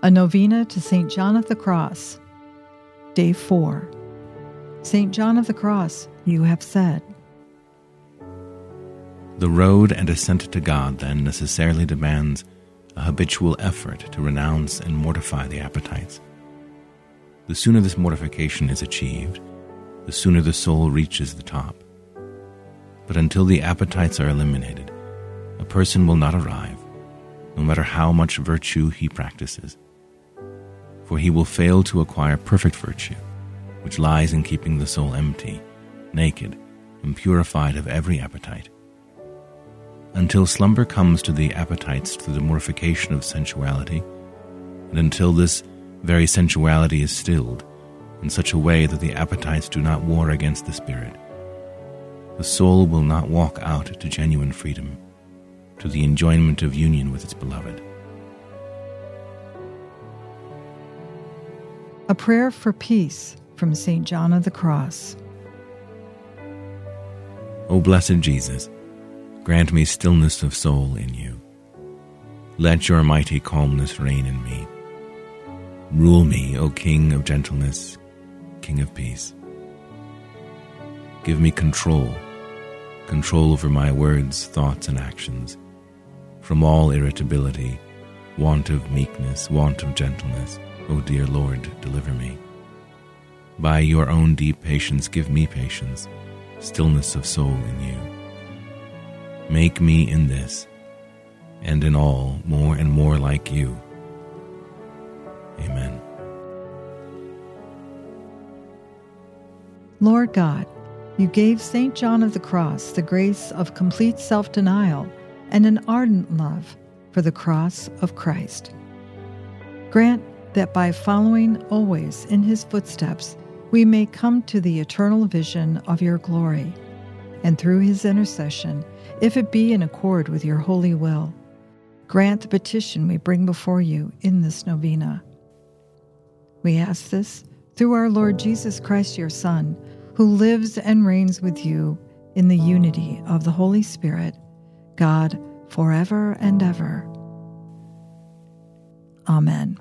A Novena to St. John of the Cross, Day 4. St. John of the Cross, you have said. The road and ascent to God then necessarily demands a habitual effort to renounce and mortify the appetites. The sooner this mortification is achieved, the sooner the soul reaches the top. But until the appetites are eliminated, a person will not arrive, no matter how much virtue he practices. For he will fail to acquire perfect virtue, which lies in keeping the soul empty, naked, and purified of every appetite. Until slumber comes to the appetites through the mortification of sensuality, and until this very sensuality is stilled in such a way that the appetites do not war against the spirit, the soul will not walk out to genuine freedom, to the enjoyment of union with its beloved. A prayer for peace from St. John of the Cross. O blessed Jesus, grant me stillness of soul in you. Let your mighty calmness reign in me. Rule me, O King of gentleness, King of peace. Give me control control over my words, thoughts, and actions, from all irritability, want of meekness, want of gentleness. O dear Lord, deliver me. By your own deep patience, give me patience, stillness of soul in you. Make me in this, and in all, more and more like you. Amen. Lord God, you gave St. John of the Cross the grace of complete self denial and an ardent love for the cross of Christ. Grant that by following always in his footsteps, we may come to the eternal vision of your glory, and through his intercession, if it be in accord with your holy will, grant the petition we bring before you in this novena. We ask this through our Lord Jesus Christ, your Son who lives and reigns with you in the unity of the Holy Spirit, God, forever and ever. Amen.